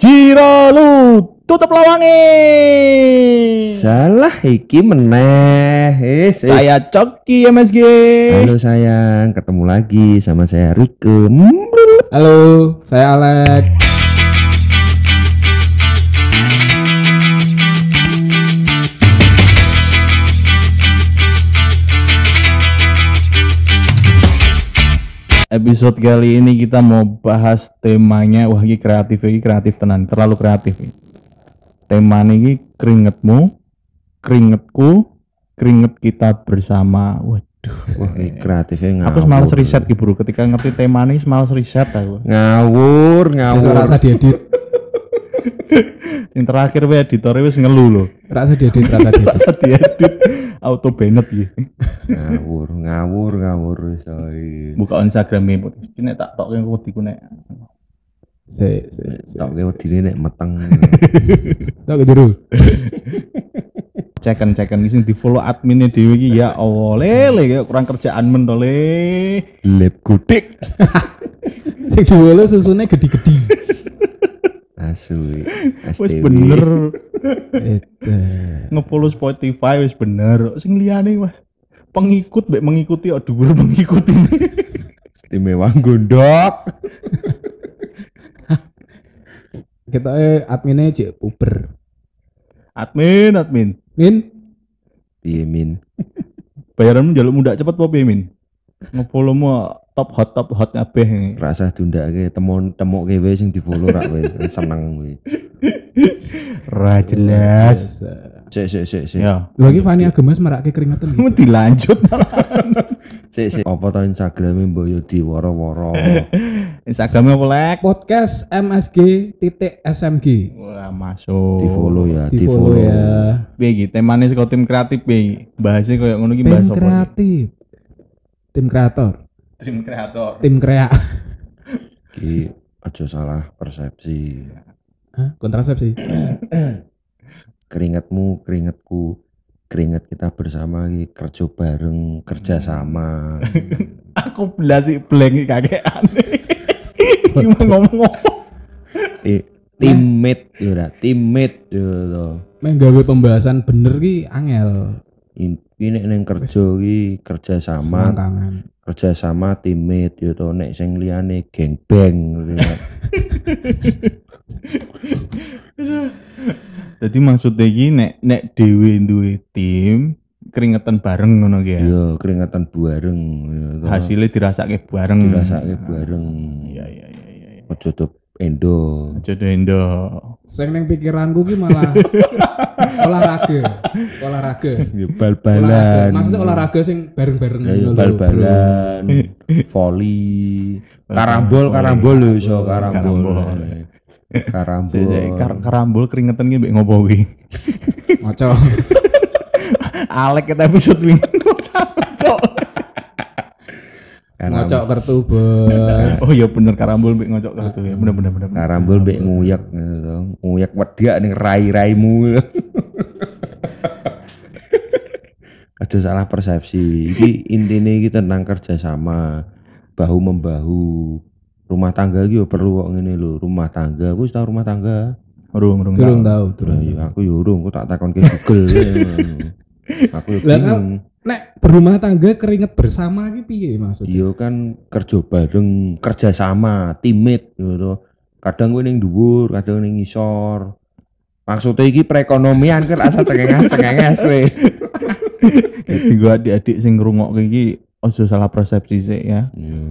Jiralu tutup lawange. Salah iki meneh. Is, is. Saya Coki MSG. Halo sayang, ketemu lagi sama saya Rike. Halo, saya Alek. Episode kali ini kita mau bahas temanya wah ini kreatif ini kreatif tenan, terlalu kreatif. Ini. Tema ini keringetmu, keringetku, keringet kita bersama. Waduh. Wah, ini kreatifnya ngawur. Aku semalas riset gitu bro. Ketika ngerti tema ini semalas riset aku. Ngawur, ngawur. rasa diedit. Yang terakhir we editornya wis ngeluh loh. Rasa diedit, rasa diedit. Rasa diedit auto banned gitu. Ngawur, ngawur, ngawur. Sorry. Buka Instagramnya, ini tak tok yang wedi ku nek. Si. Tak kayak wedine nek meteng. Tak jero. cekan cekan sing di follow adminnya dewi iki ya Allah lele kayak kurang kerjaan men to le Lep gudik. Sing diwolo susune gede-gede. Asu. wis bener ngefollow Spotify wis bener sing liyane wah pengikut mbek mengikuti oh dhuwur mengikuti Istimewa gondok. Kita eh adminnya cek Uber. admin admin Min, Piye min? bayaranmu jaluk muda cepet apa piye min ngefollow mu top hot top hot kabeh Rasa tundake temon temok kewe sing di-follow rak kowe seneng kowe. ra jelas. Sik sik sik sik. ya Lagi Fani Agemas merake keringetan. dilanjut Sik sik. Apa to Instagrame mbok yo diworo-woro. Instagramnya apa lek Podcast MSG titik SMG. wah masuk Di-follow ya, Di follow di-follow. ya. Piye iki temane saka tim kreatif piye bahasnya koyo ngono iki Tim bahas apa iki? kreatif. Tim kreator. Tim kreator Tim krea. Ki aja salah persepsi. Hah? Kontrasepsi. Keringatmu, keringatku, keringat kita bersama iki kerja bareng, kerja sama. aku belas sih blank iki kakek aneh gimana ngomong apa Ti- teammate yo ora, teammate yo to. Meh gawe pembahasan bener ki angel. Ini nek ning kerja iki kerja sama. Kerja sama teammate yo to nek sing liyane geng bang. jadi maksudnya iki nek nek dewe duwe tim keringetan bareng ngono ki ya Yo keringatan bareng yo to. hasilnya dirasake bareng dirasake bareng. iya iya iya iya iya. Ojo endo. jodoh endo Sing ning pikiranku ki malah olahraga. Olahraga. Olahraga. bal-balan. Maksudnya olahraga sing bareng-bareng Ya, lho, bal-balan, volley, karambol, karambol lho iso karambol. Karambol. Karambol. Keringetan ki mbek ngopo bro. Maco. Alek kita episode wingi Cok. Ngocok kertu, Bos. oh iya bener karambol mbek ngocok kartu ya bener bener bener. Karambol mbek nguyak gitu. Nguyak wedyak ning rai-raimu. Aja salah persepsi. Iki intine iki tentang kerjasama, bahu membahu. Rumah tangga iki yo perlu kok ngene lho, rumah tangga. Aku wis tau rumah tangga. Urung urung. Durung tahu. tahu, durung. Lah ya aku yo urung, kok tak takon ke Google. aku yo bingung. Nek berumah tangga keringet bersama ki piye maksudnya? Iya kan kerja bareng, kerja sama, teammate gitu. Kadang gue ning dhuwur, kadang ning ngisor. Maksudnya iki perekonomian kan asal cengenges-cengenges kowe. Jadi gua adik-adik sing ngrungokke iki ojo salah persepsi sih ya. Iya.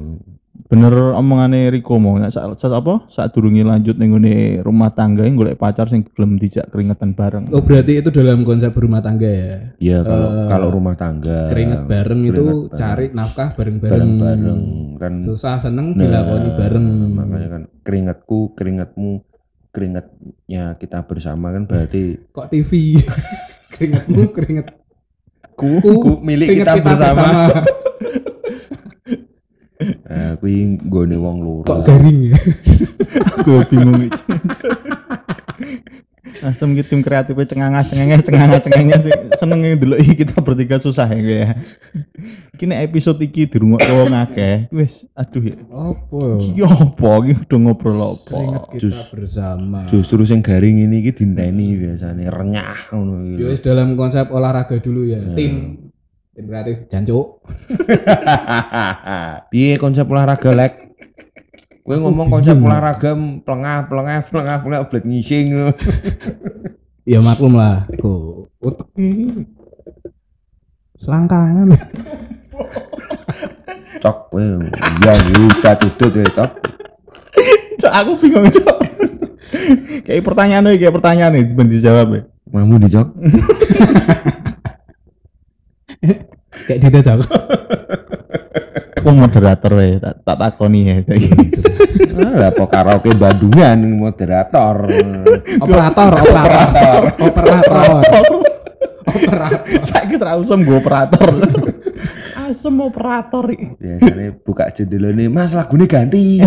Bener omongane Riko mau nek saat sa, apa? Saat durungi lanjut ning ngene rumah tangga yang golek pacar sing gelem dijak keringetan bareng. Oh berarti itu dalam konsep berumah tangga ya? Iya kalau Eh, kalau rumah tangga Keringet bareng itu keringet bareng. cari nafkah bareng-bareng. bareng-bareng kan Susah seneng Nah, dilakoni bareng. makanya kan keringatku, keringatmu, keringatnya kita bersama kan berarti Kok TV? Keringetmu keringet ku, ku, milik keringet kita, bersama. bersama. Nah, kuwi nggone wong loro. Kok garing ya? Gua bingung iki. Asem gitu tim kreatifnya cengangah cengengeh cengangah cengengeh sih seneng iki kita bertiga susah ya gue ya. Iki nek episode iki dirungokno wong akeh, wis aduh ya. Opo? Iki opo iki udah ngobrol opo? Kita Jus- bersama. Justru sing garing ini iki dinteni biasanya renyah ngono. Ya wis dalam konsep olahraga dulu ya. Hmm. Tim tim kreatif jancuk. Piye konsep olahraga lek? Kowe ngomong konsep olahraga plengah plengah plengah plengah blet ngising. Ya maklum lah, iku utek selangkangan. Cok iya kita tutut ya cok. Cok aku bingung cok. kayak pertanyaan iki, kayak pertanyaan nih, ben dijawab ya. Mamu di cok. Kayak didajak. Aku moderator ya, tak, tak takoni ya. Ah, lah apa karaoke Bandungan moderator. Operator, operator, operator, operator. Saya kira usum gue operator. Asem operator iki. Biasanya buka jendela nih, Mas lagunya ganti.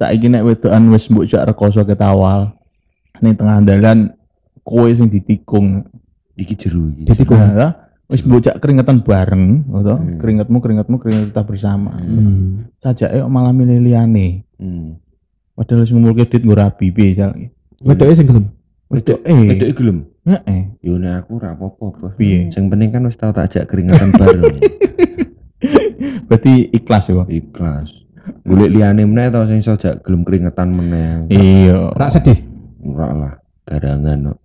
Saiki nek wedokan wis mbok jak rekoso ketawal. Ning tengah dalan kowe sing ditikung. Iki jeru iki. Ditikung. Nah, wis mbok jak keringetan bareng, ngono. Hmm. Keringetmu keringetmu keringet kita bersama. Hmm. Sajake kok malah milih liyane. Hmm. Padahal wis ngumpulke duit nggo rabi piye jalke. Wedoke sing gelem. Wedok Wedok eh. iki gelem. Heeh. Yo nek aku ra apa-apa, Bos. Piye? Sing penting kan wis tau tak ajak keringetan bareng. Berarti ikhlas ya, Bang? Ikhlas. Golek liyane meneh tau sing iso ajak gelem keringetan meneh. Iya. Rak sedih. Ora lah, garangan kok.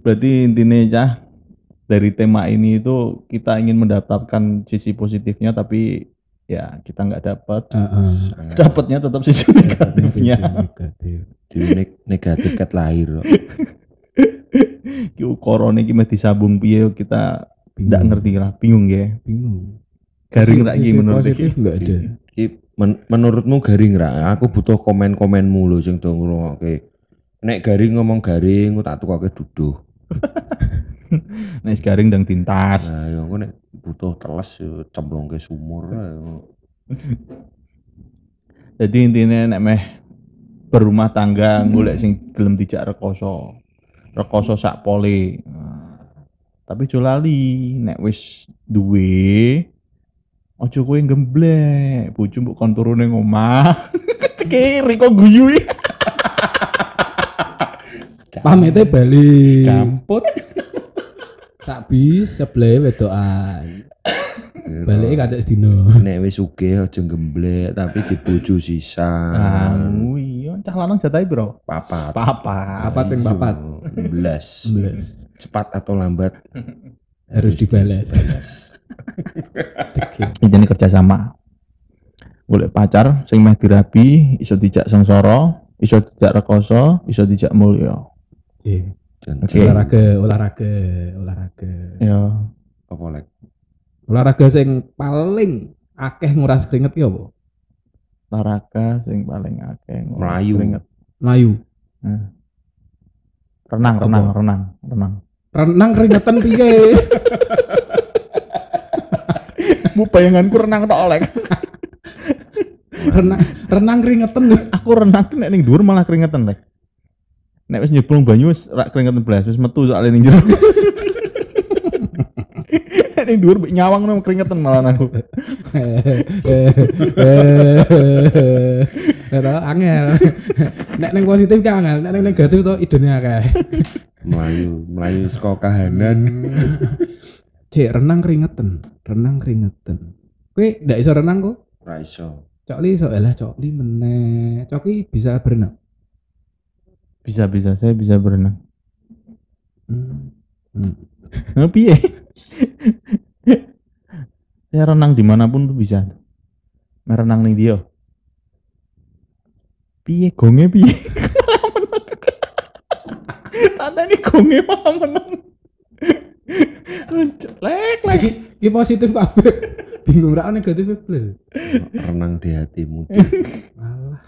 Berarti intinya cah dari tema ini itu kita ingin mendapatkan sisi positifnya tapi ya kita nggak dapat. Heeh. Sangat Dapatnya tetap sisi negatifnya. Negatif. di neg- negatif ket lahir. Ki korone iki meh disambung piye kita Bingung. ngerti lah, bingung ya. Bingung. Garing Sisi- lagi sisi menurut positif enggak ada. Ki men- menurutmu garing ra? Aku butuh komen-komenmu lho sing do ngrungokke. Nek garing ngomong garing, aku tak tukoke duduh. Nek garing dan tintas. Nah, ya aku nek butuh teles yo cemplungke sumur. Jadi intinya nek meh berumah tangga golek sing gelem dijak rekoso. Rekoso sak pole. Nah, tapi aja lali nek wis duwe ojo kowe gemblek, bojo mbok kon turune ngomah. Kiri kok guyu iki. Pamitnya balik. Sak bis sebelah wedokan. Balik kacak sedino. Nek wis sugih aja gemblek tapi dibojo sisa. Ah, iya, cah lanang jatahe piro? Papat. Papat. Papat ping papat. Belas. Belas. Cepat atau lambat Harus dibalas. Ini kerja sama. Golek pacar sing meh dirabi, iso dijak sengsara, iso dijak rekoso, iso dijak mulya. Iya. Dan Oke. Olahraga, olahraga, olahraga. Ya, apa lek? Olahraga sing paling akeh nguras keringet ya apa? olahraga sing paling akeh nguras Melayu. keringet. Melayu. Renang, Apa? renang, renang, renang. Renang keringetan piye? Bu bayanganku renang tok oleh. renang renang keringetan. Aku renang nek ning dhuwur malah keringetan lek. Nek wis nyemplung banyu wis rak keringetan blas, wis metu soalnya ning jero. Nek ning dhuwur nyawang nang keringetan malah aku. Ora angel. Nek ning positif ki angel, nek ning negatif to idene akeh. Melayu, Melayu saka kahanan. Cek renang keringetan, renang keringetan. Kowe ndak iso renang kok? Ora iso. Cokli iso elah cokli meneh. Cokli bisa berenang. Bisa bisa, saya bisa berenang. Hmm. Hmm. Piye? saya renang di mana pun tuh bisa. Merenang ning dia. Piye gonge piye? Tanda ini gonge malah menang. lek lek. Lagi ki positif kabeh. Bingung ra negatif plus. Renang di hatimu. Alah.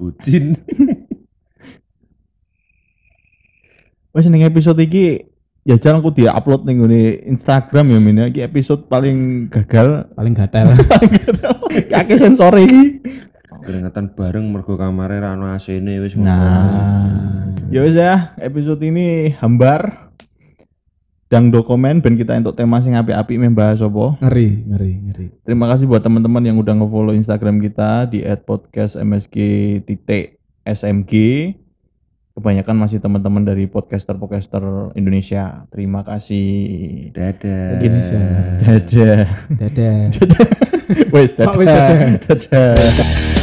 Bucin. Wes ning episode iki jajal aku dia upload ning ngene Instagram ya Min. Iki episode paling gagal. Paling gatel. Kakek sensor iki. Keringetan bareng mergo kamare ra ono AC-ne wis Nah, ya wis ya, episode ini hambar. Dang dokumen ben kita untuk tema sing api-api membahas apa. Ngeri, ngeri, ngeri. Terima kasih buat teman-teman yang udah nge-follow Instagram kita di @podcastmsg.smg. Kebanyakan masih teman-teman dari podcaster-podcaster Indonesia. Terima kasih. Dadah. Gini sih. Dadah. Dadah. Wes, wes, dadah. dadah. Dadah.